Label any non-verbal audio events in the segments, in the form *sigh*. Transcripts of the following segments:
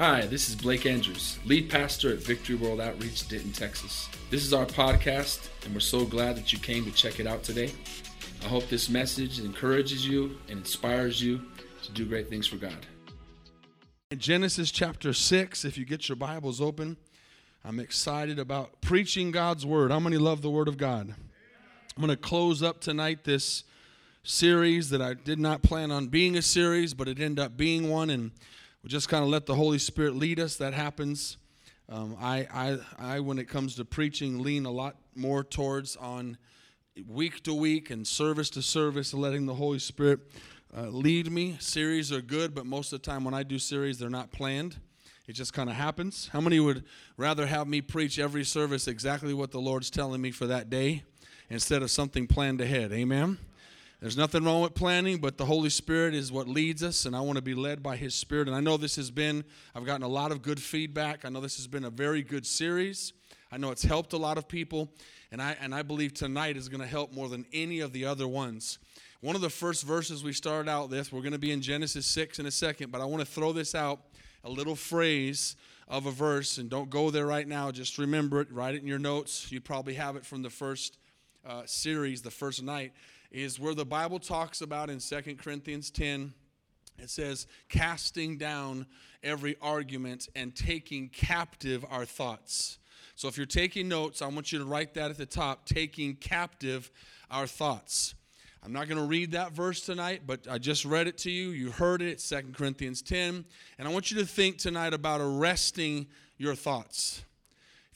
Hi, this is Blake Andrews, lead pastor at Victory World Outreach, Denton, Texas. This is our podcast, and we're so glad that you came to check it out today. I hope this message encourages you and inspires you to do great things for God. In Genesis chapter 6, if you get your Bibles open, I'm excited about preaching God's Word. How many love the Word of God? I'm going to close up tonight this series that I did not plan on being a series, but it ended up being one, and we just kind of let the Holy Spirit lead us. That happens. Um, I, I, I, when it comes to preaching, lean a lot more towards on week to week and service to service, letting the Holy Spirit uh, lead me. Series are good, but most of the time when I do series, they're not planned. It just kind of happens. How many would rather have me preach every service exactly what the Lord's telling me for that day instead of something planned ahead? Amen. There's nothing wrong with planning, but the Holy Spirit is what leads us, and I want to be led by His Spirit. And I know this has been, I've gotten a lot of good feedback. I know this has been a very good series. I know it's helped a lot of people, and I, and I believe tonight is going to help more than any of the other ones. One of the first verses we started out with, we're going to be in Genesis 6 in a second, but I want to throw this out a little phrase of a verse, and don't go there right now. Just remember it, write it in your notes. You probably have it from the first uh, series, the first night is where the Bible talks about in 2 Corinthians 10. It says, casting down every argument and taking captive our thoughts. So if you're taking notes, I want you to write that at the top taking captive our thoughts. I'm not going to read that verse tonight, but I just read it to you. You heard it, 2 Corinthians 10. And I want you to think tonight about arresting your thoughts.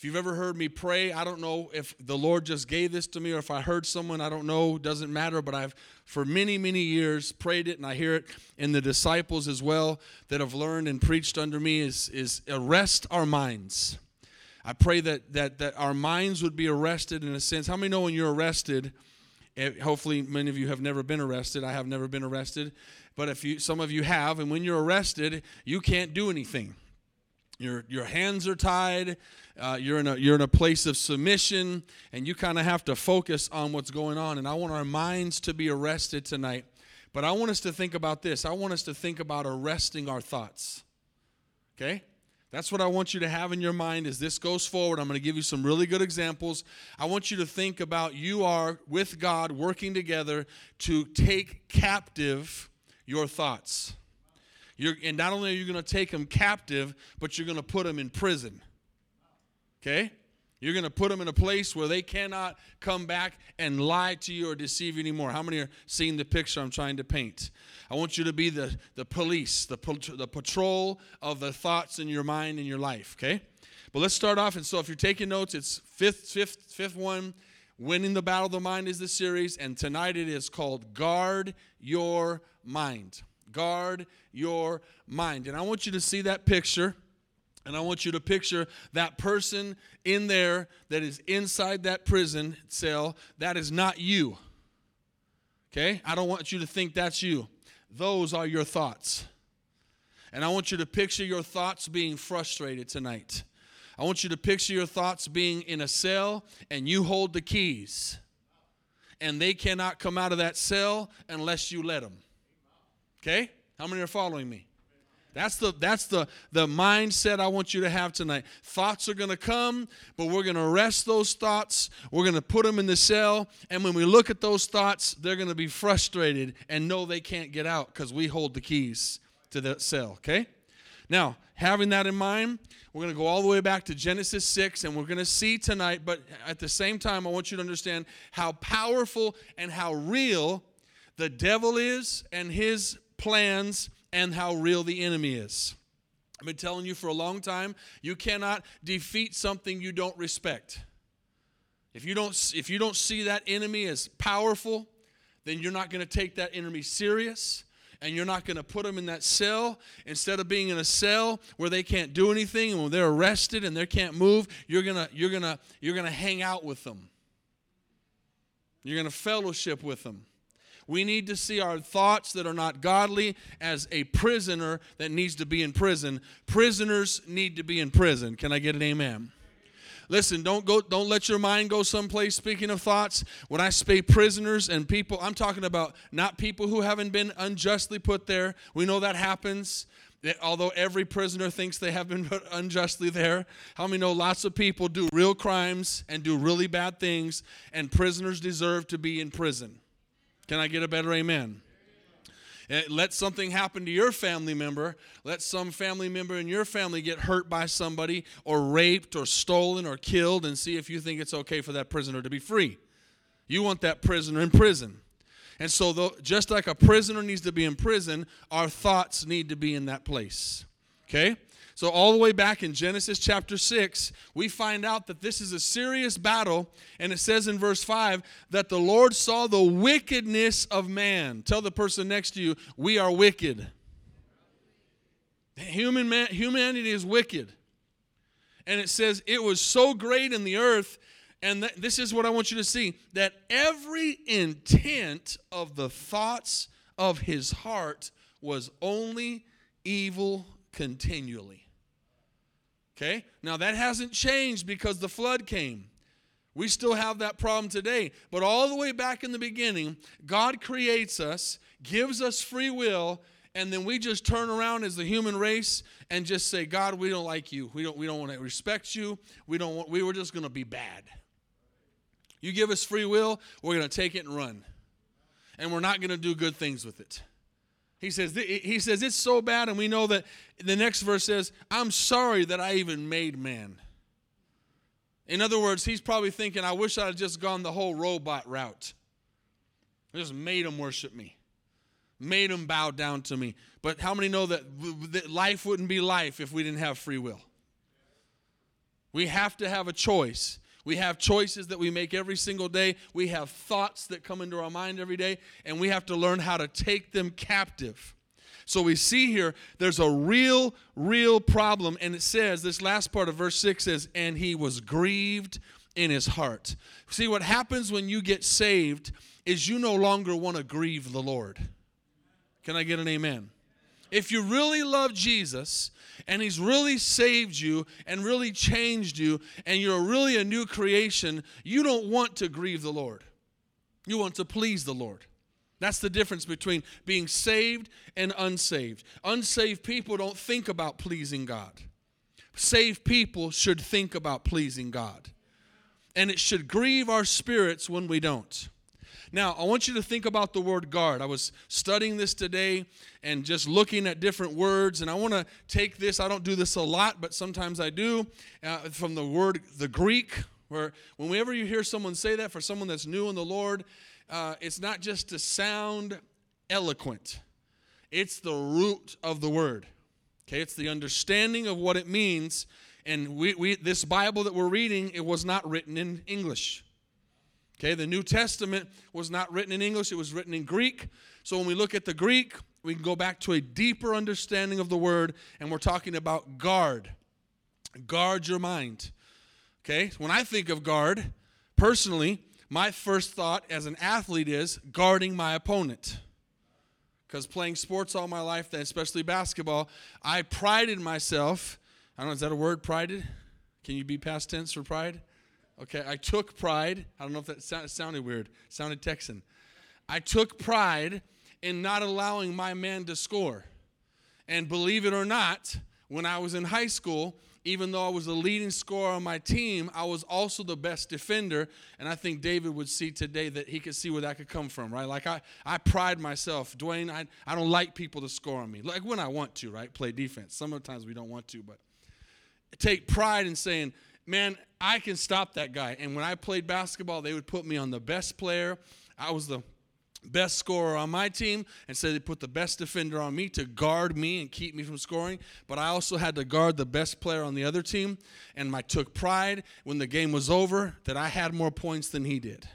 If you've ever heard me pray, I don't know if the Lord just gave this to me or if I heard someone, I don't know, doesn't matter, but I've for many, many years prayed it and I hear it in the disciples as well that have learned and preached under me is, is arrest our minds. I pray that, that, that our minds would be arrested in a sense. How many know when you're arrested? Eh, hopefully, many of you have never been arrested. I have never been arrested. But if you, some of you have, and when you're arrested, you can't do anything. Your, your hands are tied. Uh, you're, in a, you're in a place of submission, and you kind of have to focus on what's going on. And I want our minds to be arrested tonight. But I want us to think about this. I want us to think about arresting our thoughts. Okay? That's what I want you to have in your mind as this goes forward. I'm going to give you some really good examples. I want you to think about you are with God working together to take captive your thoughts. You're, and not only are you going to take them captive, but you're going to put them in prison. Okay? You're going to put them in a place where they cannot come back and lie to you or deceive you anymore. How many are seeing the picture I'm trying to paint? I want you to be the, the police, the, the patrol of the thoughts in your mind and your life, okay? But let's start off. And so if you're taking notes, it's fifth, fifth, fifth one. Winning the Battle of the Mind is the series. And tonight it is called Guard Your Mind. Guard your mind. And I want you to see that picture. And I want you to picture that person in there that is inside that prison cell. That is not you. Okay? I don't want you to think that's you. Those are your thoughts. And I want you to picture your thoughts being frustrated tonight. I want you to picture your thoughts being in a cell and you hold the keys. And they cannot come out of that cell unless you let them. Okay? How many are following me? That's the that's the the mindset I want you to have tonight. Thoughts are going to come, but we're going to arrest those thoughts. We're going to put them in the cell, and when we look at those thoughts, they're going to be frustrated and know they can't get out because we hold the keys to that cell. Okay. Now, having that in mind, we're going to go all the way back to Genesis 6, and we're going to see tonight, but at the same time, I want you to understand how powerful and how real the devil is and his plans, and how real the enemy is. I've been telling you for a long time, you cannot defeat something you don't respect. If you don't, if you don't see that enemy as powerful, then you're not going to take that enemy serious and you're not going to put them in that cell instead of being in a cell where they can't do anything and when they're arrested and they can't move you're going to you're going to you're going to hang out with them you're going to fellowship with them we need to see our thoughts that are not godly as a prisoner that needs to be in prison. Prisoners need to be in prison. Can I get an amen? Listen, don't go don't let your mind go someplace speaking of thoughts. When I say prisoners and people, I'm talking about not people who haven't been unjustly put there. We know that happens although every prisoner thinks they have been put *laughs* unjustly there, how many know lots of people do real crimes and do really bad things, and prisoners deserve to be in prison? Can I get a better amen? Eh, let something happen to your family member. Let some family member in your family get hurt by somebody or raped or stolen or killed and see if you think it's okay for that prisoner to be free. You want that prisoner in prison. And so, though, just like a prisoner needs to be in prison, our thoughts need to be in that place. Okay? So, all the way back in Genesis chapter 6, we find out that this is a serious battle. And it says in verse 5 that the Lord saw the wickedness of man. Tell the person next to you, we are wicked. Human man, humanity is wicked. And it says it was so great in the earth and th- this is what I want you to see that every intent of the thoughts of his heart was only evil continually. Okay? Now that hasn't changed because the flood came. We still have that problem today. But all the way back in the beginning, God creates us, gives us free will, and then we just turn around as the human race and just say, God, we don't like you. We don't, we don't want to respect you. We don't want, we were just going to be bad. You give us free will, we're going to take it and run. And we're not going to do good things with it. He says, he says, it's so bad, and we know that the next verse says, I'm sorry that I even made man. In other words, he's probably thinking, I wish I had just gone the whole robot route. I just made him worship me, made him bow down to me. But how many know that, that life wouldn't be life if we didn't have free will? We have to have a choice. We have choices that we make every single day. We have thoughts that come into our mind every day, and we have to learn how to take them captive. So we see here there's a real, real problem. And it says, this last part of verse 6 says, and he was grieved in his heart. See, what happens when you get saved is you no longer want to grieve the Lord. Can I get an amen? If you really love Jesus, and He's really saved you and really changed you, and you're really a new creation, you don't want to grieve the Lord. You want to please the Lord. That's the difference between being saved and unsaved. Unsaved people don't think about pleasing God. Saved people should think about pleasing God. And it should grieve our spirits when we don't. Now, I want you to think about the word guard. I was studying this today and just looking at different words, and I want to take this. I don't do this a lot, but sometimes I do. Uh, from the word, the Greek, where whenever you hear someone say that for someone that's new in the Lord, uh, it's not just to sound eloquent, it's the root of the word. Okay, it's the understanding of what it means. And we, we, this Bible that we're reading, it was not written in English. Okay, the New Testament was not written in English, it was written in Greek. So when we look at the Greek, we can go back to a deeper understanding of the word, and we're talking about guard. Guard your mind. Okay, when I think of guard, personally, my first thought as an athlete is guarding my opponent. Because playing sports all my life, especially basketball, I prided myself. I don't know, is that a word, prided? Can you be past tense for pride? Okay, I took pride. I don't know if that sounded weird. sounded Texan. I took pride in not allowing my man to score. And believe it or not, when I was in high school, even though I was the leading scorer on my team, I was also the best defender. And I think David would see today that he could see where that could come from, right? Like I, I pride myself. Dwayne, I, I don't like people to score on me. Like when I want to, right? Play defense. Sometimes we don't want to, but take pride in saying, man, I can stop that guy. And when I played basketball, they would put me on the best player. I was the best scorer on my team and so they put the best defender on me to guard me and keep me from scoring. But i also had to guard the best player on the other team and i took pride when the game was over that i had more points than he did.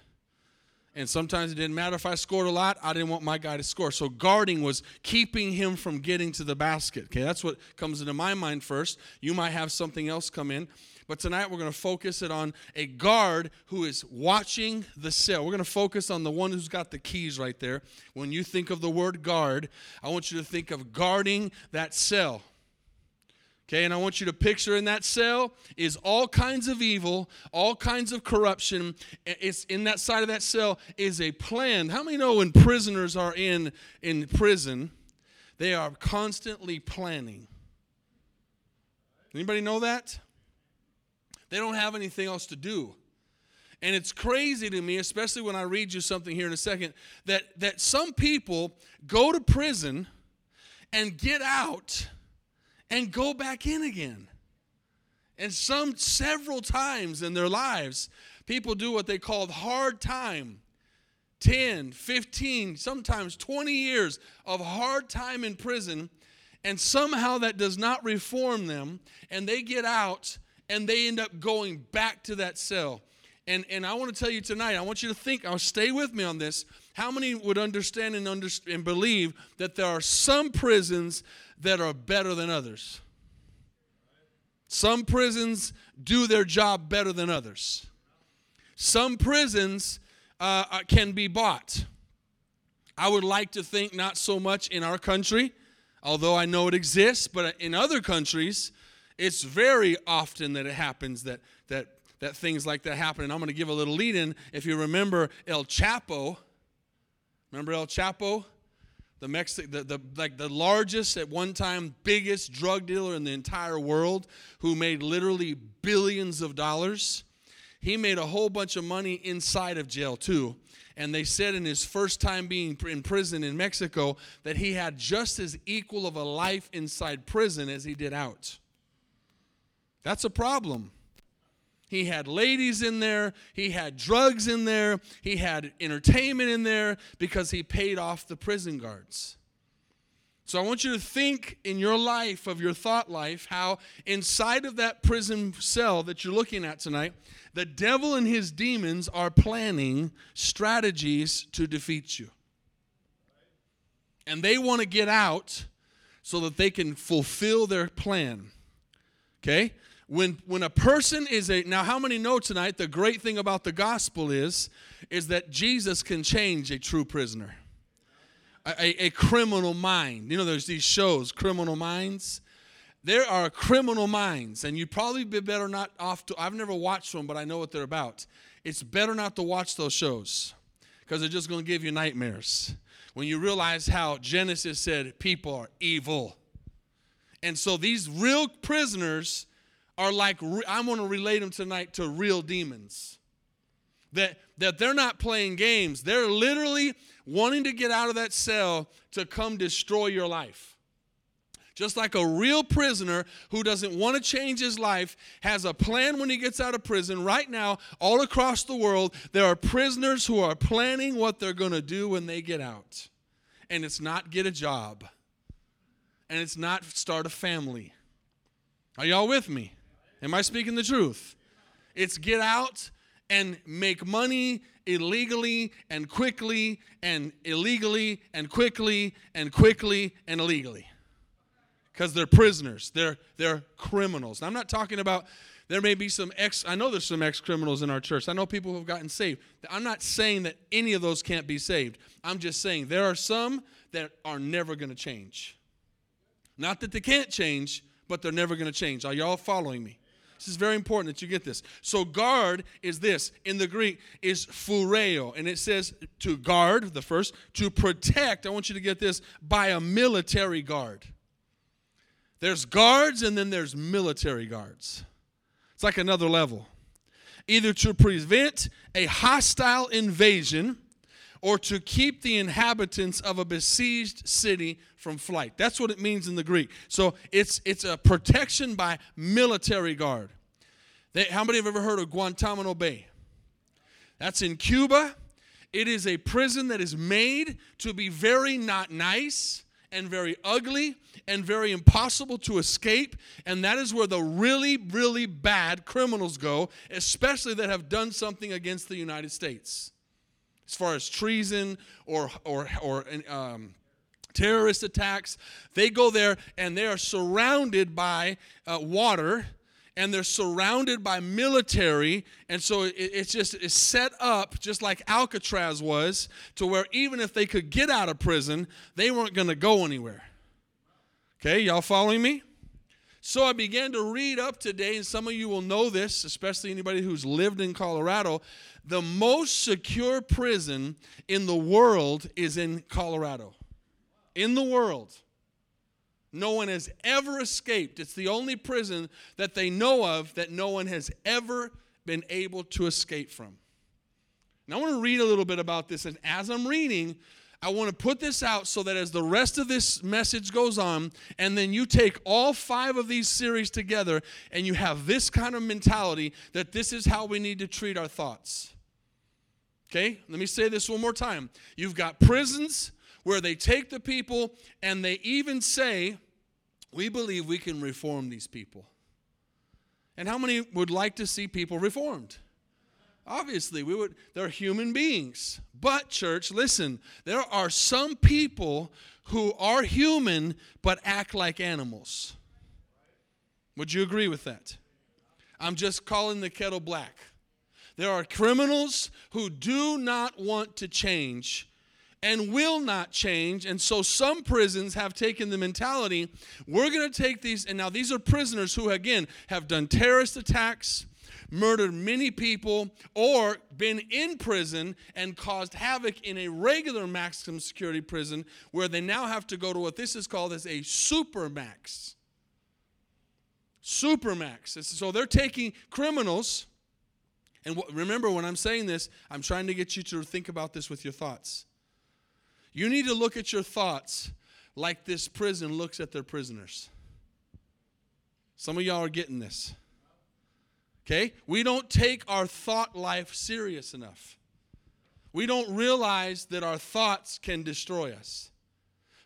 And sometimes it didn't matter if i scored a lot i didn't want my guy to score. So guarding was keeping him from getting to the basket. Okay that's what comes into my mind first. You might have something else come in but tonight we're going to focus it on a guard who is watching the cell. We're going to focus on the one who's got the keys right there. When you think of the word guard, I want you to think of guarding that cell. Okay, and I want you to picture in that cell is all kinds of evil, all kinds of corruption. It's in that side of that cell is a plan. How many know when prisoners are in in prison, They are constantly planning. Anybody know that? They don't have anything else to do. And it's crazy to me, especially when I read you something here in a second, that, that some people go to prison and get out and go back in again. And some several times in their lives, people do what they call hard time 10, 15, sometimes 20 years of hard time in prison. And somehow that does not reform them. And they get out and they end up going back to that cell. And, and I want to tell you tonight, I want you to think, I'll stay with me on this. How many would understand and, understand and believe that there are some prisons that are better than others? Some prisons do their job better than others. Some prisons uh, uh can be bought. I would like to think not so much in our country, although I know it exists, but in other countries, it's very often that it happens that, that, that things like that happen. And I'm going to give a little lead in. If you remember El Chapo, remember El Chapo? The, Mexi- the, the, like the largest at one time biggest drug dealer in the entire world who made literally billions of dollars he made a whole bunch of money inside of jail too and they said in his first time being in prison in mexico that he had just as equal of a life inside prison as he did out that's a problem. He had ladies in there, he had drugs in there, he had entertainment in there because he paid off the prison guards. So I want you to think in your life, of your thought life, how inside of that prison cell that you're looking at tonight, the devil and his demons are planning strategies to defeat you. And they want to get out so that they can fulfill their plan. Okay? When when a person is a now how many know tonight the great thing about the gospel is is that jesus can change a true prisoner. A, a, criminal mind. You know there's these shows criminal minds. There are criminal minds and you'd probably be better not off to i've never watched them but i know what they're about. It's better not to watch those shows because they're just going to give you nightmares. When you realize how genesis said people are evil. And so these real prisoners are like, I want to relate them tonight to real demons. That, that they're not playing games. They're literally wanting to get out of that cell to come destroy your life. Just like a real prisoner who doesn't want to change his life has a plan when he gets out of prison. Right now, all across the world, there are prisoners who are planning what they're going to do when they get out. And it's not get a job, and it's not start a family. Are y'all with me? Am I speaking the truth? It's get out and make money illegally and quickly and illegally and quickly and quickly and illegally. Because they're prisoners. They're they're criminals. I'm not talking about there may be some ex I know there's some ex-criminals in our church. I know people who have gotten saved. I'm not saying that any of those can't be saved. I'm just saying there are some that are never going to change. Not that they can't change, but they're never going to change. Are y'all following me? This is very important that you get this. So guard is this in the Greek is phroureo, and it says to guard the first to protect. I want you to get this by a military guard. There's guards and then there's military guards. It's like another level. Either to prevent a hostile invasion or to keep the inhabitants of a besieged city from flight. That's what it means in the Greek. So it's it's a protection by military guard. They, how many have ever heard of Guantanamo Bay? That's in Cuba. It is a prison that is made to be very not nice and very ugly and very impossible to escape. And that is where the really, really bad criminals go, especially that have done something against the United States as far as treason or, or, or um, terrorist attacks. They go there and they are surrounded by uh, water and they're surrounded by military and so it, it's just it's set up just like alcatraz was to where even if they could get out of prison they weren't going to go anywhere okay y'all following me so I began to read up today, and some of you will know this, especially anybody who's lived in Colorado. The most secure prison in the world is in Colorado. In the world. No one has ever escaped. It's the only prison that they know of that no one has ever been able to escape from. Now, I want to read a little bit about this. And as I'm reading, I want to put this out so that as the rest of this message goes on, and then you take all five of these series together and you have this kind of mentality that this is how we need to treat our thoughts. Okay, let me say this one more time. You've got prisons where they take the people and they even say, We believe we can reform these people. And how many would like to see people reformed? Obviously, we would they're human beings. But church, listen, there are some people who are human but act like animals. Would you agree with that? I'm just calling the kettle black. There are criminals who do not want to change and will not change. And so some prisons have taken the mentality we're going to take these, and now these are prisoners who, again, have done terrorist attacks, murdered many people, or been in prison and caused havoc in a regular maximum security prison where they now have to go to what this is called as a supermax. Supermax. So they're taking criminals and remember, when I'm saying this, I'm trying to get you to think about this with your thoughts. You need to look at your thoughts like this prison looks at their prisoners. Some of y'all are getting this. Okay? We don't take our thought life serious enough. We don't realize that our thoughts can destroy us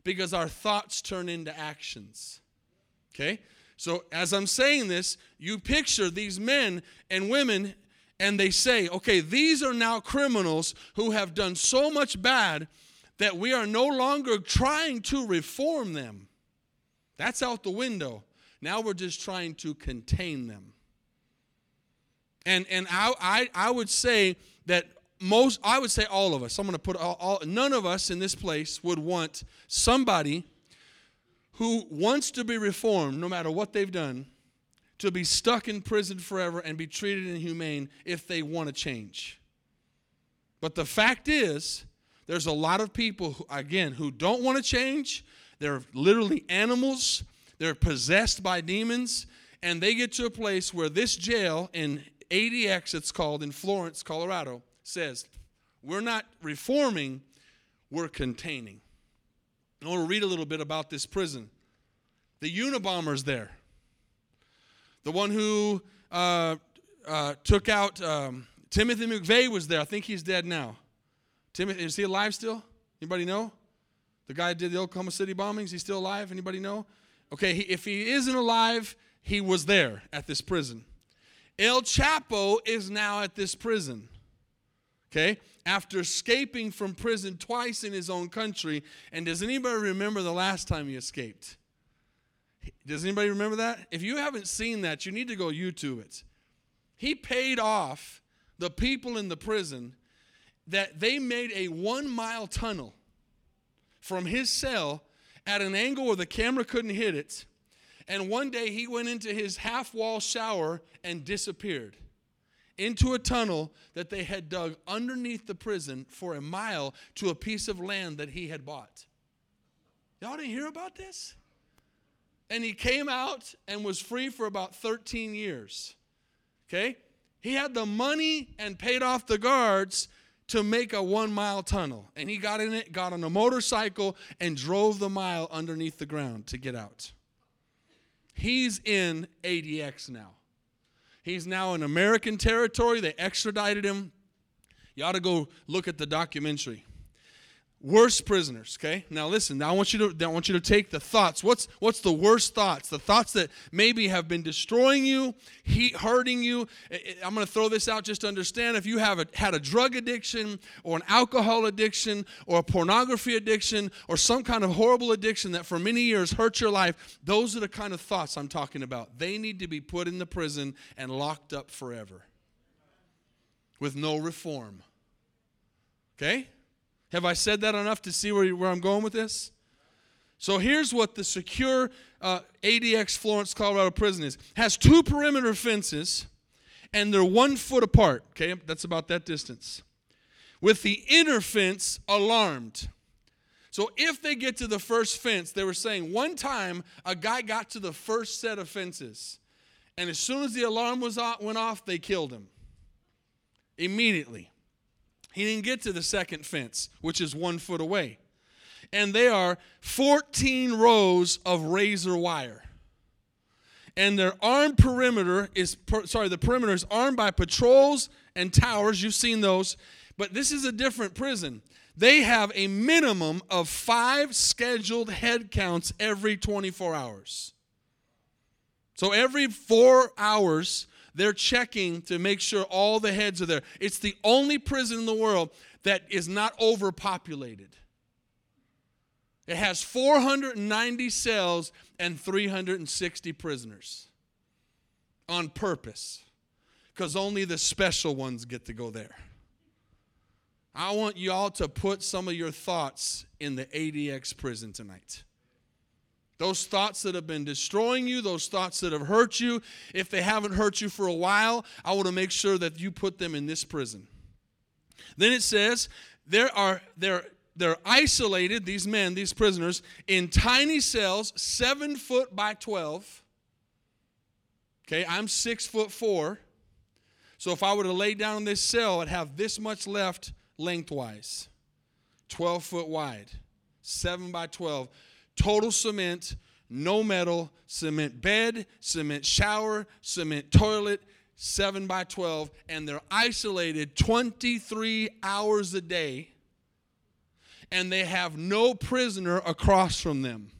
because our thoughts turn into actions. Okay? So, as I'm saying this, you picture these men and women and they say, okay, these are now criminals who have done so much bad that we are no longer trying to reform them. That's out the window. Now we're just trying to contain them. And, and I, I, I would say that most, I would say all of us, I'm going to put all, all, none of us in this place would want somebody who wants to be reformed, no matter what they've done, to be stuck in prison forever and be treated inhumane if they want to change. But the fact is, there's a lot of people, who, again, who don't want to change. They're literally animals, they're possessed by demons, and they get to a place where this jail in ADX, it's called in Florence, Colorado, says, We're not reforming, we're containing. I want to read a little bit about this prison. The Unabomber's there the one who uh, uh, took out um, Timothy McVeigh was there. I think he's dead now. Timothy, is he alive still? Anybody know? The guy did the Oklahoma City bombings. He's still alive. Anybody know? Okay, he, if he isn't alive, he was there at this prison. El Chapo is now at this prison. Okay, after escaping from prison twice in his own country. And does anybody remember the last time he escaped? Does anybody remember that? If you haven't seen that, you need to go YouTube it. He paid off the people in the prison that they made a one mile tunnel from his cell at an angle where the camera couldn't hit it. And one day he went into his half wall shower and disappeared into a tunnel that they had dug underneath the prison for a mile to a piece of land that he had bought. Y'all didn't hear about this? and he came out and was free for about 13 years. Okay? He had the money and paid off the guards to make a one mile tunnel. And he got in it, got on a motorcycle, and drove the mile underneath the ground to get out. He's in ADX now. He's now in American territory. They extradited him. You ought to go look at the documentary worst prisoners okay? Now listen now i want you to i want you to take the thoughts. What's what's the worst thoughts? The thoughts that maybe have been destroying you he, hurting you. I'm going to throw this out just to understand if you have a, had a drug addiction or an alcohol addiction or a pornography addiction or some kind of horrible addiction that for many years hurt your life those are the kind of thoughts i'm talking about. They need to be put in the prison and locked up forever with no reform okay have I said that enough to see where, where I'm going with this? So here's what the secure uh, ADX Florence, Colorado prison is. Has two perimeter fences, and they're one foot apart. Okay, that's about that distance. With the inner fence alarmed. So if they get to the first fence, they were saying one time a guy got to the first set of fences, and as soon as the alarm was off, went off, they killed him immediately. He didn't get to the second fence, which is one foot away. And they are 14 rows of razor wire. And their armed perimeter is, sorry, the perimeter is armed by patrols and towers. You've seen those. But this is a different prison they have a minimum of five scheduled head counts every 24 hours. So every four hours, they're checking to make sure all the heads are there. It's the only prison in the world that is not overpopulated. It has 490 cells and 360 prisoners on purpose because only the special ones get to go there. I want y'all to put some of your thoughts in the ADX prison tonight. Those thoughts that have been destroying you, those thoughts that have hurt you, if they haven't hurt you for a while, I want to make sure that you put them in this prison. Then it says, there are they're they're isolated, these men, these prisoners, in tiny cells, seven foot by twelve. Okay, I'm six foot four. So if I were to lay down in this cell, I'd have this much left lengthwise, 12 foot wide, 7 by 12. Total cement, no metal, cement bed, cement shower, cement toilet, 7 by 12. And they're isolated 23 hours a day. And they have no prisoner across from them.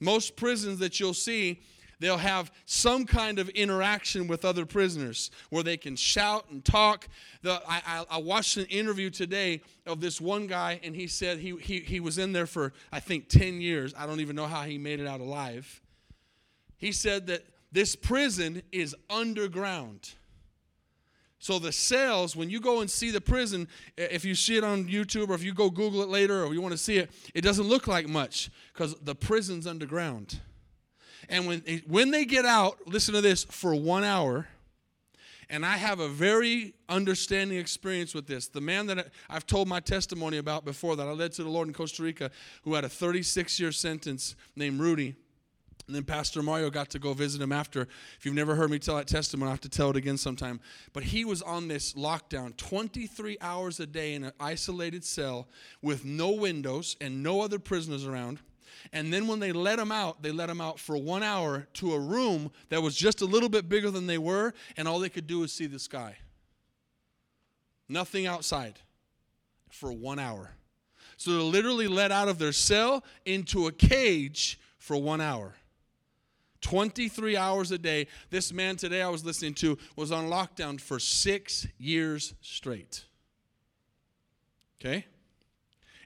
Most prisons that you'll see, they'll have some kind of interaction with other prisoners where they can shout and talk. The, I, I, watched an interview today of this one guy, and he said he, he, he was in there for, I think, 10 years. I don't even know how he made it out alive. He said that this prison is underground. So the cells, when you go and see the prison, if you see it on YouTube or if you go Google it later or you want to see it, it doesn't look like much because the prison's underground. And when, eh, when they get out, listen to this, for one hour, and I have a very understanding experience with this. The man that I've told my testimony about before that I led to the Lord in Costa Rica, who had a 36 year sentence named Rudy. And then Pastor Mario got to go visit him after. If you've never heard me tell that testimony, I have to tell it again sometime. But he was on this lockdown 23 hours a day in an isolated cell with no windows and no other prisoners around. And then when they let them out, they let them out for one hour to a room that was just a little bit bigger than they were, and all they could do was see the sky. Nothing outside for one hour. So they're literally let out of their cell into a cage for one hour. 23 hours a day. This man today I was listening to was on lockdown for six years straight. Okay?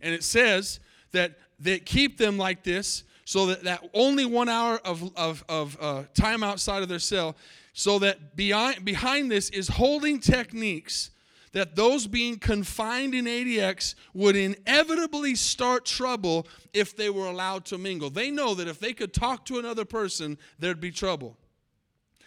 And it says that that keep them like this so that, that only one hour of, of, of uh, time outside of their cell so that behind, behind this is holding techniques that those being confined in ADX would inevitably start trouble if they were allowed to mingle. They know that if they could talk to another person, there'd be trouble.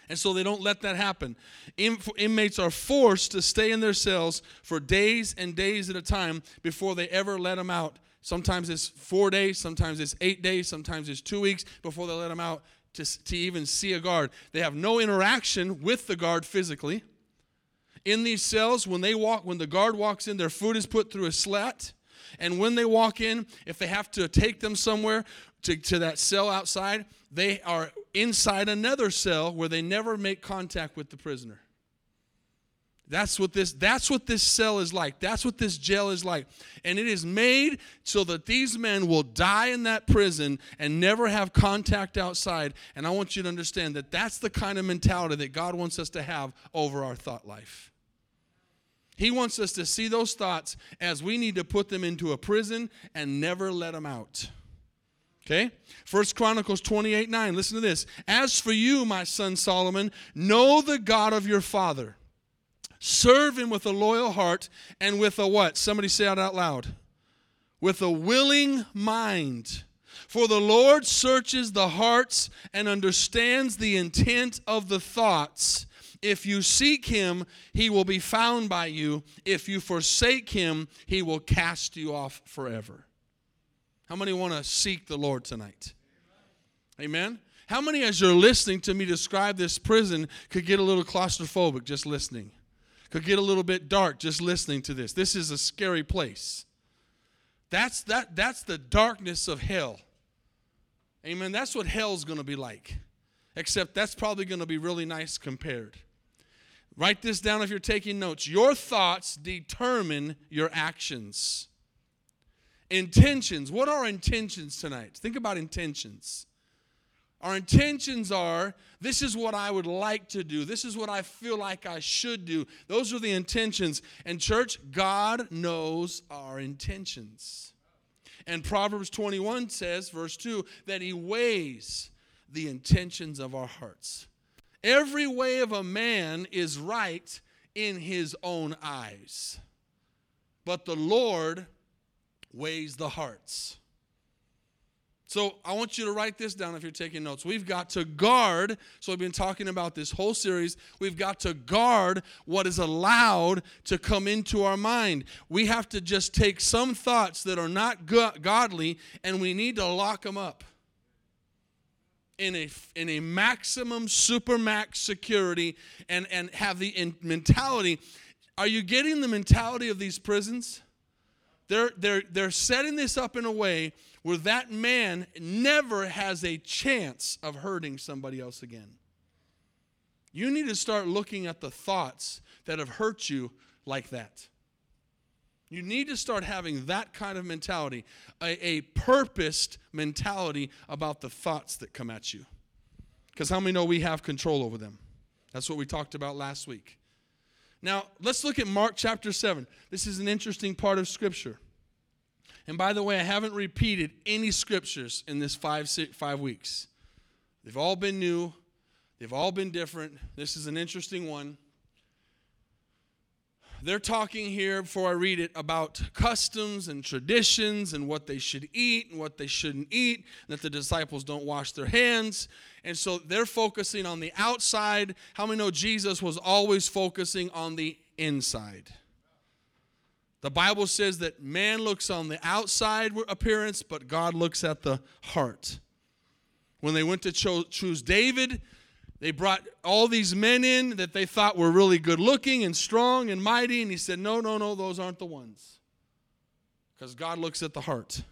And so they don't let that happen. Inmates are forced to stay in their cells for days and days at a time before they ever let them out Sometimes it's four days, sometimes it's eight days, sometimes it's two weeks before they let them out to, to even see a guard. They have no interaction with the guard physically. In these cells, when they walk, when the guard walks in, their food is put through a slat. And when they walk in, if they have to take them somewhere to, to that cell outside, they are inside another cell where they never make contact with the prisoner. That's what this that's what this cell is like. That's what this jail is like. And it is made so that these men will die in that prison and never have contact outside. And I want you to understand that that's the kind of mentality that God wants us to have over our thought life. He wants us to see those thoughts as we need to put them into a prison and never let them out. Okay? First Chronicles 28 9. Listen to this. As for you, my son Solomon, know the God of your father Serve him with a loyal heart and with a what? Somebody say it out loud. With a willing mind. For the Lord searches the hearts and understands the intent of the thoughts. If you seek him, he will be found by you. If you forsake him, he will cast you off forever. How many want to seek the Lord tonight? Amen. How many, as you're listening to me describe this prison, could get a little claustrophobic just listening? Could get a little bit dark just listening to this. This is a scary place. That's that that's the darkness of hell. Amen. That's what hell's going to be like. Except that's probably going to be really nice compared. Write this down if you're taking notes. Your thoughts determine your actions. Intentions. What are intentions tonight? Think about intentions. Our intentions are this is what I would like to do. This is what I feel like I should do. Those are the intentions. And, church, God knows our intentions. And Proverbs 21 says, verse 2, that He weighs the intentions of our hearts. Every way of a man is right in his own eyes, but the Lord weighs the hearts. So I want you to write this down if you're taking notes. We've got to guard, so we've been talking about this whole series. We've got to guard what is allowed to come into our mind. We have to just take some thoughts that are not godly and we need to lock them up in a, in a maximum supermax security and, and have the in- mentality. Are you getting the mentality of these prisons? They're, they're, they're setting this up in a way where that man never has a chance of hurting somebody else again. You need to start looking at the thoughts that have hurt you like that. You need to start having that kind of mentality, a, a purposed mentality about the thoughts that come at you. Because how many know we have control over them? That's what we talked about last week. Now, let's look at Mark chapter 7. This is an interesting part of Scripture. And by the way, I haven't repeated any scriptures in this five, six, five weeks. They've all been new, they've all been different. This is an interesting one. They're talking here, before I read it, about customs and traditions and what they should eat and what they shouldn't eat, that the disciples don't wash their hands. And so they're focusing on the outside. How many know Jesus was always focusing on the inside? The Bible says that man looks on the outside appearance, but God looks at the heart. When they went to cho- choose David, they brought all these men in that they thought were really good looking and strong and mighty, and he said, No, no, no, those aren't the ones. Because God looks at the heart.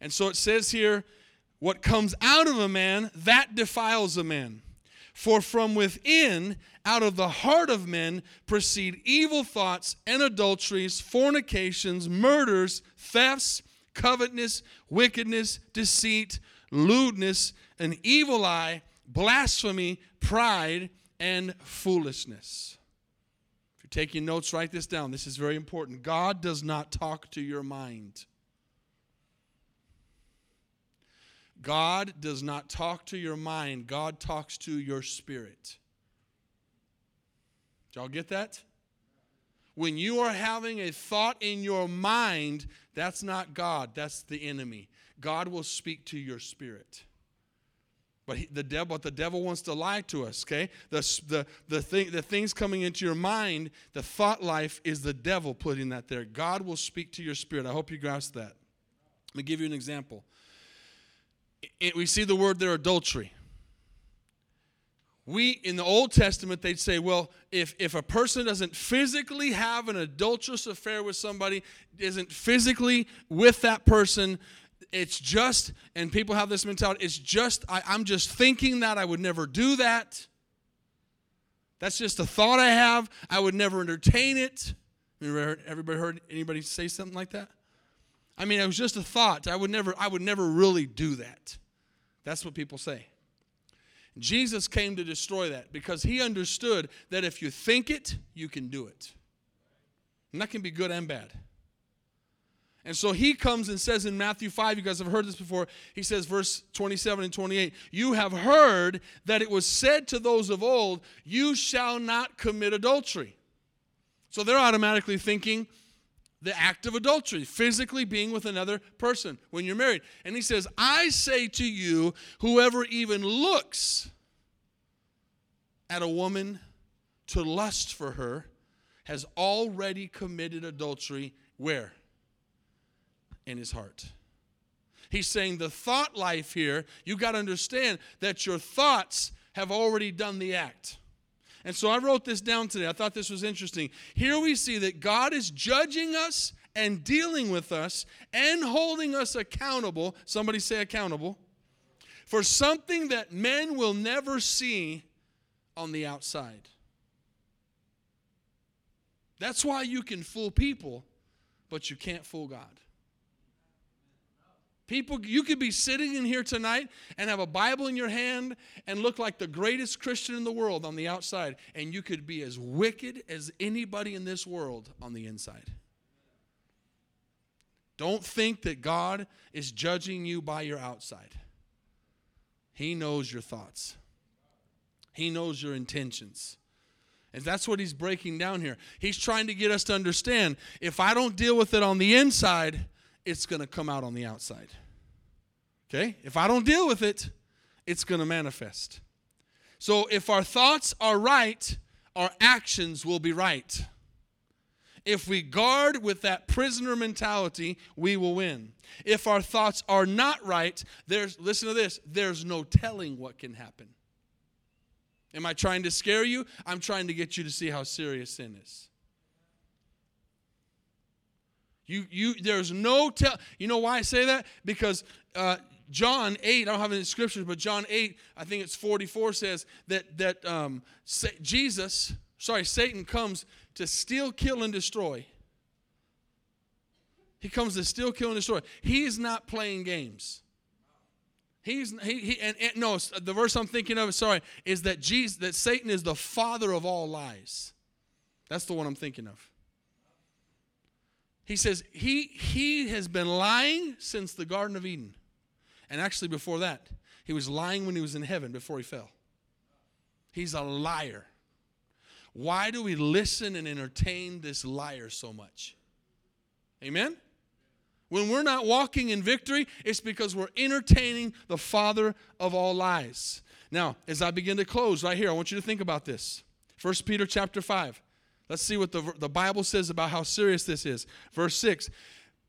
And so it says here, what comes out of a man, that defiles a man. For from within, out of the heart of men, proceed evil thoughts and adulteries, fornications, murders, thefts, covetousness, wickedness, deceit, lewdness, an evil eye, blasphemy, pride, and foolishness. If you're taking notes, write this down. This is very important. God does not talk to your mind. God does not talk to your mind, God talks to your spirit. Did y'all get that? When you are having a thought in your mind, that's not God, that's the enemy. God will speak to your spirit. But he, the devil, but the devil wants to lie to us. Okay, the the the thing, the things coming into your mind, the thought life is the devil putting that there. God will speak to your spirit. I hope you grasp that. Let me give you an example it, we see the word there adultery. We, in the Old Testament, they'd say, well, if, if a person doesn't physically have an adulterous affair with somebody, isn't physically with that person, it's just, and people have this mentality, it's just, I, I'm just thinking that, I would never do that. That's just a thought I have. I would never entertain it. Everybody heard anybody say something like that? I mean, it was just a thought. I would never, I would never really do that. That's what people say. Jesus came to destroy that because he understood that if you think it, you can do it. And that can be good and bad. And so he comes and says in Matthew 5, you guys have heard this before. He says, verse 27 and 28, You have heard that it was said to those of old, You shall not commit adultery. So they're automatically thinking, the act of adultery, physically being with another person when you're married. And he says, I say to you, whoever even looks at a woman to lust for her has already committed adultery where? In his heart. He's saying the thought life here, you got to understand that your thoughts have already done the act. And so I wrote this down today. I thought this was interesting. Here we see that God is judging us and dealing with us and holding us accountable. Somebody say accountable. For something that men will never see on the outside. That's why you can fool people, but you can't fool God. People, you could be sitting in here tonight and have a Bible in your hand and look like the greatest Christian in the world on the outside, and you could be as wicked as anybody in this world on the inside. Don't think that God is judging you by your outside. He knows your thoughts, He knows your intentions. And that's what he's breaking down here. He's trying to get us to understand if I don't deal with it on the inside, it's going to come out on the outside. Okay? If I don't deal with it, it's going to manifest. So if our thoughts are right, our actions will be right. If we guard with that prisoner mentality, we will win. If our thoughts are not right, there's listen to this, there's no telling what can happen. Am I trying to scare you? I'm trying to get you to see how serious sin is. You, you, there's no tell. You know why I say that? Because uh, John 8, I don't have any scriptures, but John 8, I think it's 44 says that, that um, Jesus, sorry, Satan comes to steal, kill, and destroy. He comes to steal, kill, and destroy. He's not playing games. He's he, he and, and, no the verse I'm thinking of sorry is that Jesus that Satan is the father of all lies. That's the one I'm thinking of. He says he he has been lying since the Garden of Eden. And actually before that, he was lying when he was in heaven before he fell. He's a liar. Why do we listen and entertain this liar so much? Amen? When we're not walking in victory, it's because we're entertaining the father of all lies. Now, as I begin to close right here, I want you to think about this. 1 Peter chapter 5. Let's see what the, the Bible says about how serious this is. Verse 6.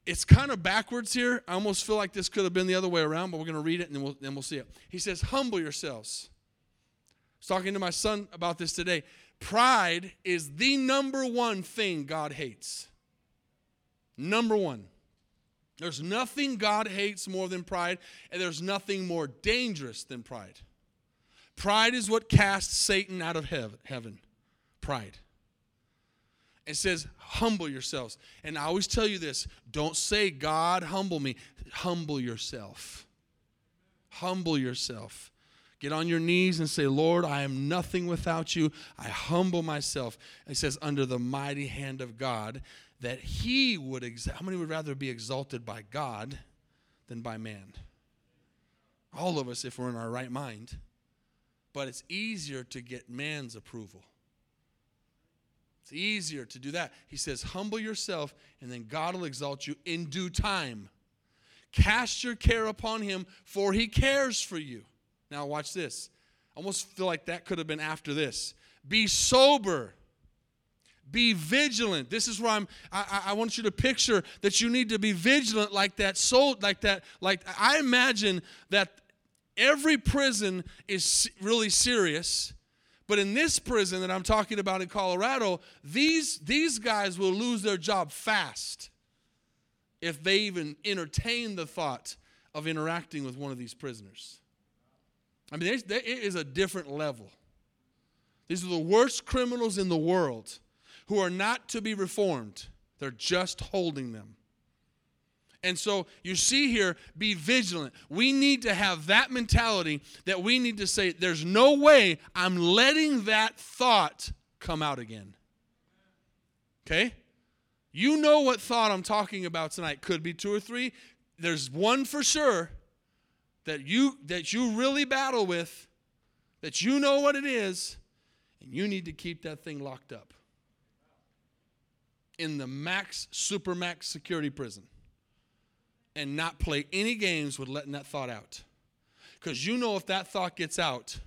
It's kind of backwards here. I almost feel like this could have been the other way around, but we're going to read it and then we'll, then we'll see it. He says, Humble yourselves. I was talking to my son about this today. Pride is the number one thing God hates. Number one. There's nothing God hates more than pride, and there's nothing more dangerous than pride. Pride is what casts Satan out of heaven. Pride. It says, humble yourselves. And I always tell you this don't say, God, humble me. Humble yourself. Humble yourself. Get on your knees and say, Lord, I am nothing without you. I humble myself. It says, under the mighty hand of God that he would ex- how many would rather be exalted by God than by man? All of us if we're in our right mind. But it's easier to get man's approval. It's easier to do that. He says, Humble yourself, and then God will exalt you in due time. Cast your care upon him, for he cares for you. Now, watch this. I almost feel like that could have been after this. Be sober be vigilant. This is where I'm. I, I, want you to picture that you need to be vigilant, like that So, like that. Like I imagine that every prison is really serious, but in this prison that I'm talking about in Colorado, these these guys will lose their job fast if they even entertain the thought of interacting with one of these prisoners. I mean, it is a different level. These are the worst criminals in the world who are not to be reformed, they're just holding them. And so you see here, be vigilant. We need to have that mentality that we need to say, there's no way I'm letting that thought come out again. Okay? You know what thought I'm talking about tonight. Could be two or three. There's one for sure that you that you really battle with, that you know what it is, and you need to keep that thing locked up in the max, super max security prison and not play any games with letting that thought out. Because you know if that thought gets out,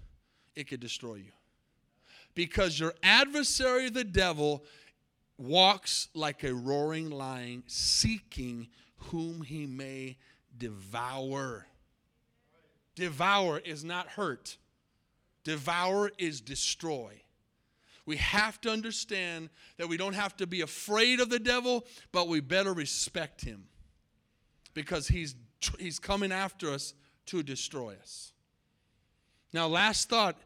it could destroy you. Because your adversary, the devil, walks like a roaring lion, seeking whom he may devour. Devour is not hurt, devour is destroy. We have to understand that we don't have to be afraid of the devil, but we better respect him because he's, he's coming after us to destroy us. Now, last thought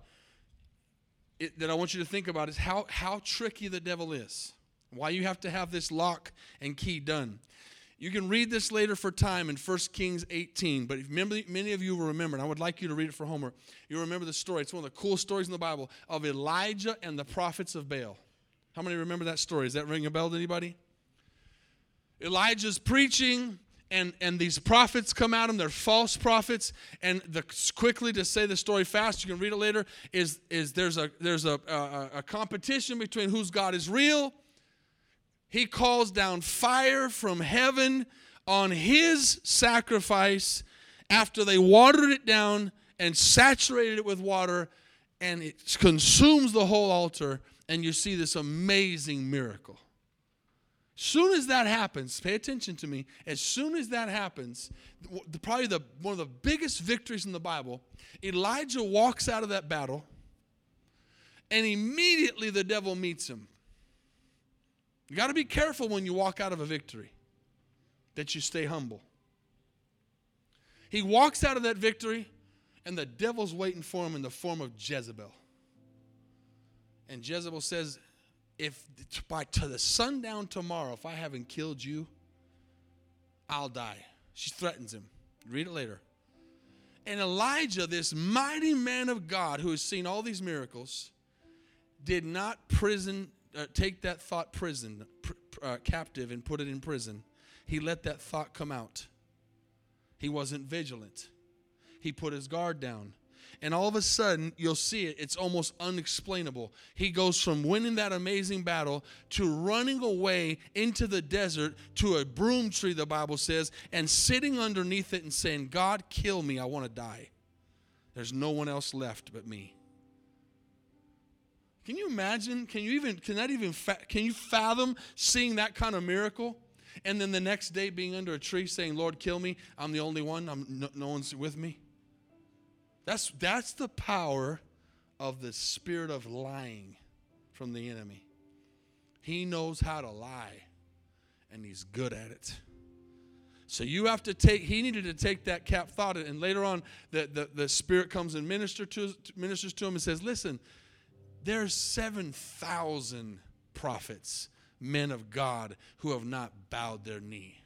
it, that I want you to think about is how, how tricky the devil is. Why you have to have this lock and key done. You can read this later for time in 1 Kings 18, but remember, many of you will remember, and I would like you to read it for Homer. You remember the story. It's one of the coolest stories in the Bible of Elijah and the prophets of Baal. How many remember that story? Does that ring a bell to anybody? Elijah's preaching, and, and these prophets come at him. They're false prophets. And the, quickly to say the story fast, you can read it later, is, is there's, a, there's a, a, a competition between whose God is real. He calls down fire from heaven on his sacrifice after they watered it down and saturated it with water, and it consumes the whole altar. And you see this amazing miracle. Soon as that happens, pay attention to me. As soon as that happens, the, probably the, one of the biggest victories in the Bible, Elijah walks out of that battle, and immediately the devil meets him. You got to be careful when you walk out of a victory that you stay humble. He walks out of that victory, and the devil's waiting for him in the form of Jezebel. And Jezebel says, if by to the sundown tomorrow, if I haven't killed you, I'll die. She threatens him. Read it later. And Elijah, this mighty man of God who has seen all these miracles, did not prison uh, take that thought prison pr- uh, captive and put it in prison. He let that thought come out. He wasn't vigilant. He put his guard down and all of a sudden you'll see it. It's almost unexplainable. He goes from winning that amazing battle to running away into the desert to a broom tree the bible says and sitting underneath it and saying god kill me. I want to die. There's no one else left but me. Can you imagine? Can you even can that even fa- can you fathom seeing that kind of miracle? And then the next day being under a tree saying lord kill me. I'm the only one. I'm, no, no one's with me that's, that's the power of the spirit of lying from the enemy. He knows how to lie, and he's good at it. So you have to take, he needed to take that cap thought, and later on, the, the, the Spirit comes and minister to, ministers to him and says, Listen, there's 7,000 prophets, men of God, who have not bowed their knee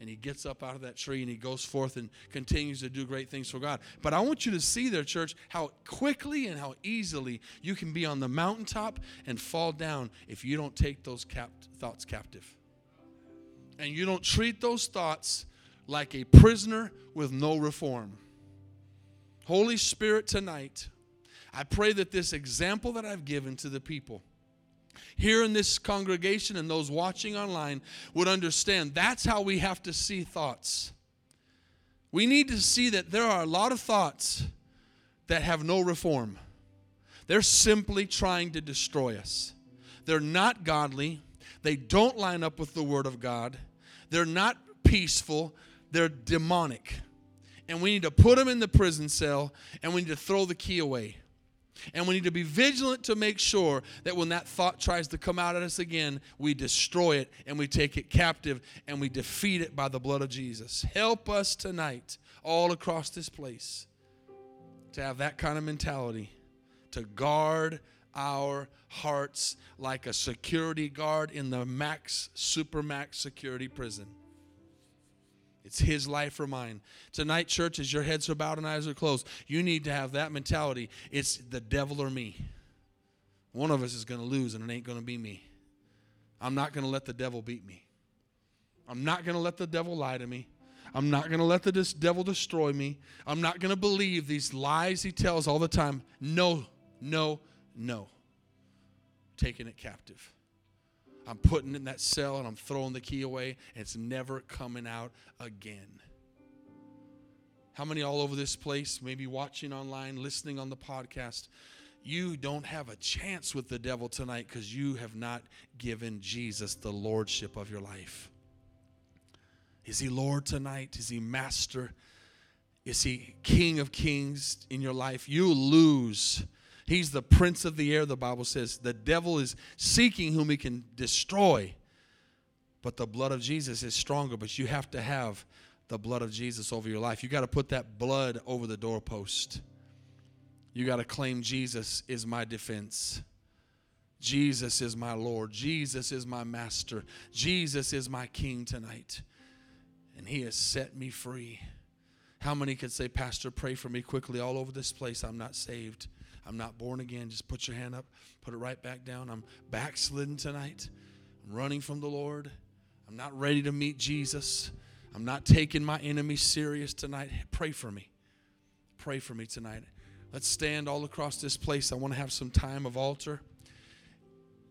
and he gets up out of that tree and he goes forth and continues to do great things for God. But I want you to see there, church, how quickly and how easily you can be on the mountaintop and fall down if you don't take those cap- thoughts captive. And you don't treat those thoughts like a prisoner with no reform. Holy Spirit, tonight, I pray that this example that I've given to the people here in this congregation and those watching online would understand that's how we have to see thoughts. We need to see that there are a lot of thoughts that have no reform. They're simply trying to destroy us. They're not godly. They don't line up with the Word of God. They're not peaceful. They're demonic. And we need to put them in the prison cell and we need to throw the key away. And we need to be vigilant to make sure that when that thought tries to come out at us again, we destroy it and we take it captive and we defeat it by the blood of Jesus. Help us tonight, all across this place, to have that kind of mentality, to guard our hearts like a security guard in the max, super max security prison. It's his life or mine. Tonight, church, as your heads are bowed and eyes are closed, you need to have that mentality. It's the devil or me. One of us is going to lose, and it ain't going to be me. I'm not going to let the devil beat me. I'm not going to let the devil lie to me. I'm not going to let the devil destroy me. I'm not going to believe these lies he tells all the time. No, no, no. Taking it captive. I'm putting in that cell and I'm throwing the key away, and it's never coming out again. How many all over this place, maybe watching online, listening on the podcast, you don't have a chance with the devil tonight because you have not given Jesus the lordship of your life. Is he Lord tonight? Is he master? Is he King of kings in your life? You lose. He's the prince of the air, the Bible says. The devil is seeking whom he can destroy. But the blood of Jesus is stronger, but you have to have the blood of Jesus over your life. You got to put that blood over the doorpost. You got to claim Jesus is my defense. Jesus is my Lord. Jesus is my master. Jesus is my king tonight. And he has set me free. How many could say, Pastor, pray for me quickly all over this place? I'm not saved. I'm not born again. Just put your hand up, put it right back down. I'm backslidden tonight. I'm running from the Lord. I'm not ready to meet Jesus. I'm not taking my enemy serious tonight. Pray for me. Pray for me tonight. Let's stand all across this place. I want to have some time of altar.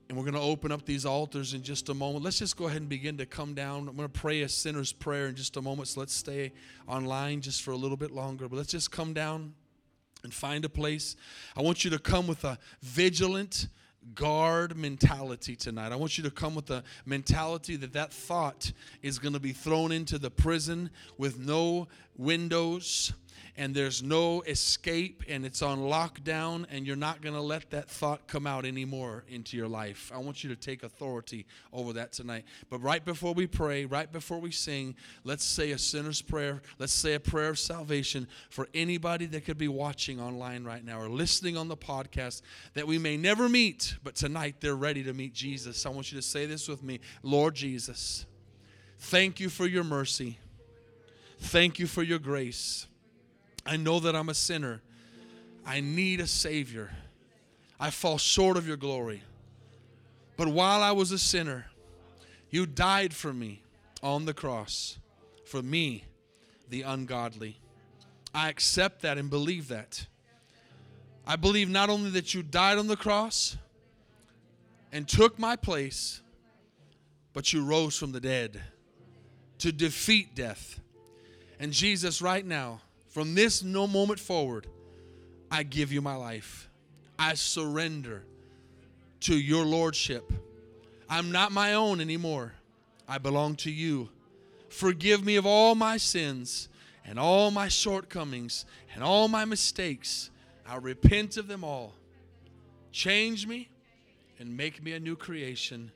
And we're going to open up these altars in just a moment. Let's just go ahead and begin to come down. I'm going to pray a sinner's prayer in just a moment. So let's stay online just for a little bit longer. But let's just come down and find a place. I want you to come with a vigilant guard mentality tonight. I want you to come with the mentality that that thought is going to be thrown into the prison with no windows and there's no escape and it's on lockdown and you're not going to let that thought come out anymore into your life. I want you to take authority over that tonight. But right before we pray, right before we sing, let's say a sinner's prayer. Let's say a prayer of salvation for anybody that could be watching online right now or listening on the podcast that we may never meet, but tonight they're ready to meet Jesus. I want you to say this with me Lord Jesus, thank you for your mercy. Thank you for your grace. I know that I'm a sinner. I need a Savior. I fall short of your glory. But while I was a sinner, you died for me on the cross, for me, the ungodly. I accept that and believe that. I believe not only that you died on the cross and took my place, but you rose from the dead to defeat death. And Jesus, right now, from this no moment forward, I give you my life. I surrender to your lordship. I'm not my own anymore. I belong to you. Forgive me of all my sins and all my shortcomings and all my mistakes. I repent of them all. Change me and make me a new creation.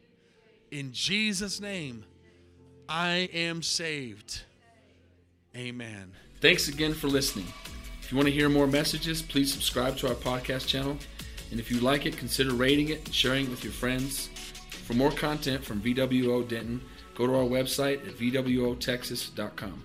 In Jesus' name, I am saved. Amen. Thanks again for listening. If you want to hear more messages, please subscribe to our podcast channel. And if you like it, consider rating it and sharing it with your friends. For more content from VWO Denton, go to our website at VWOTexas.com.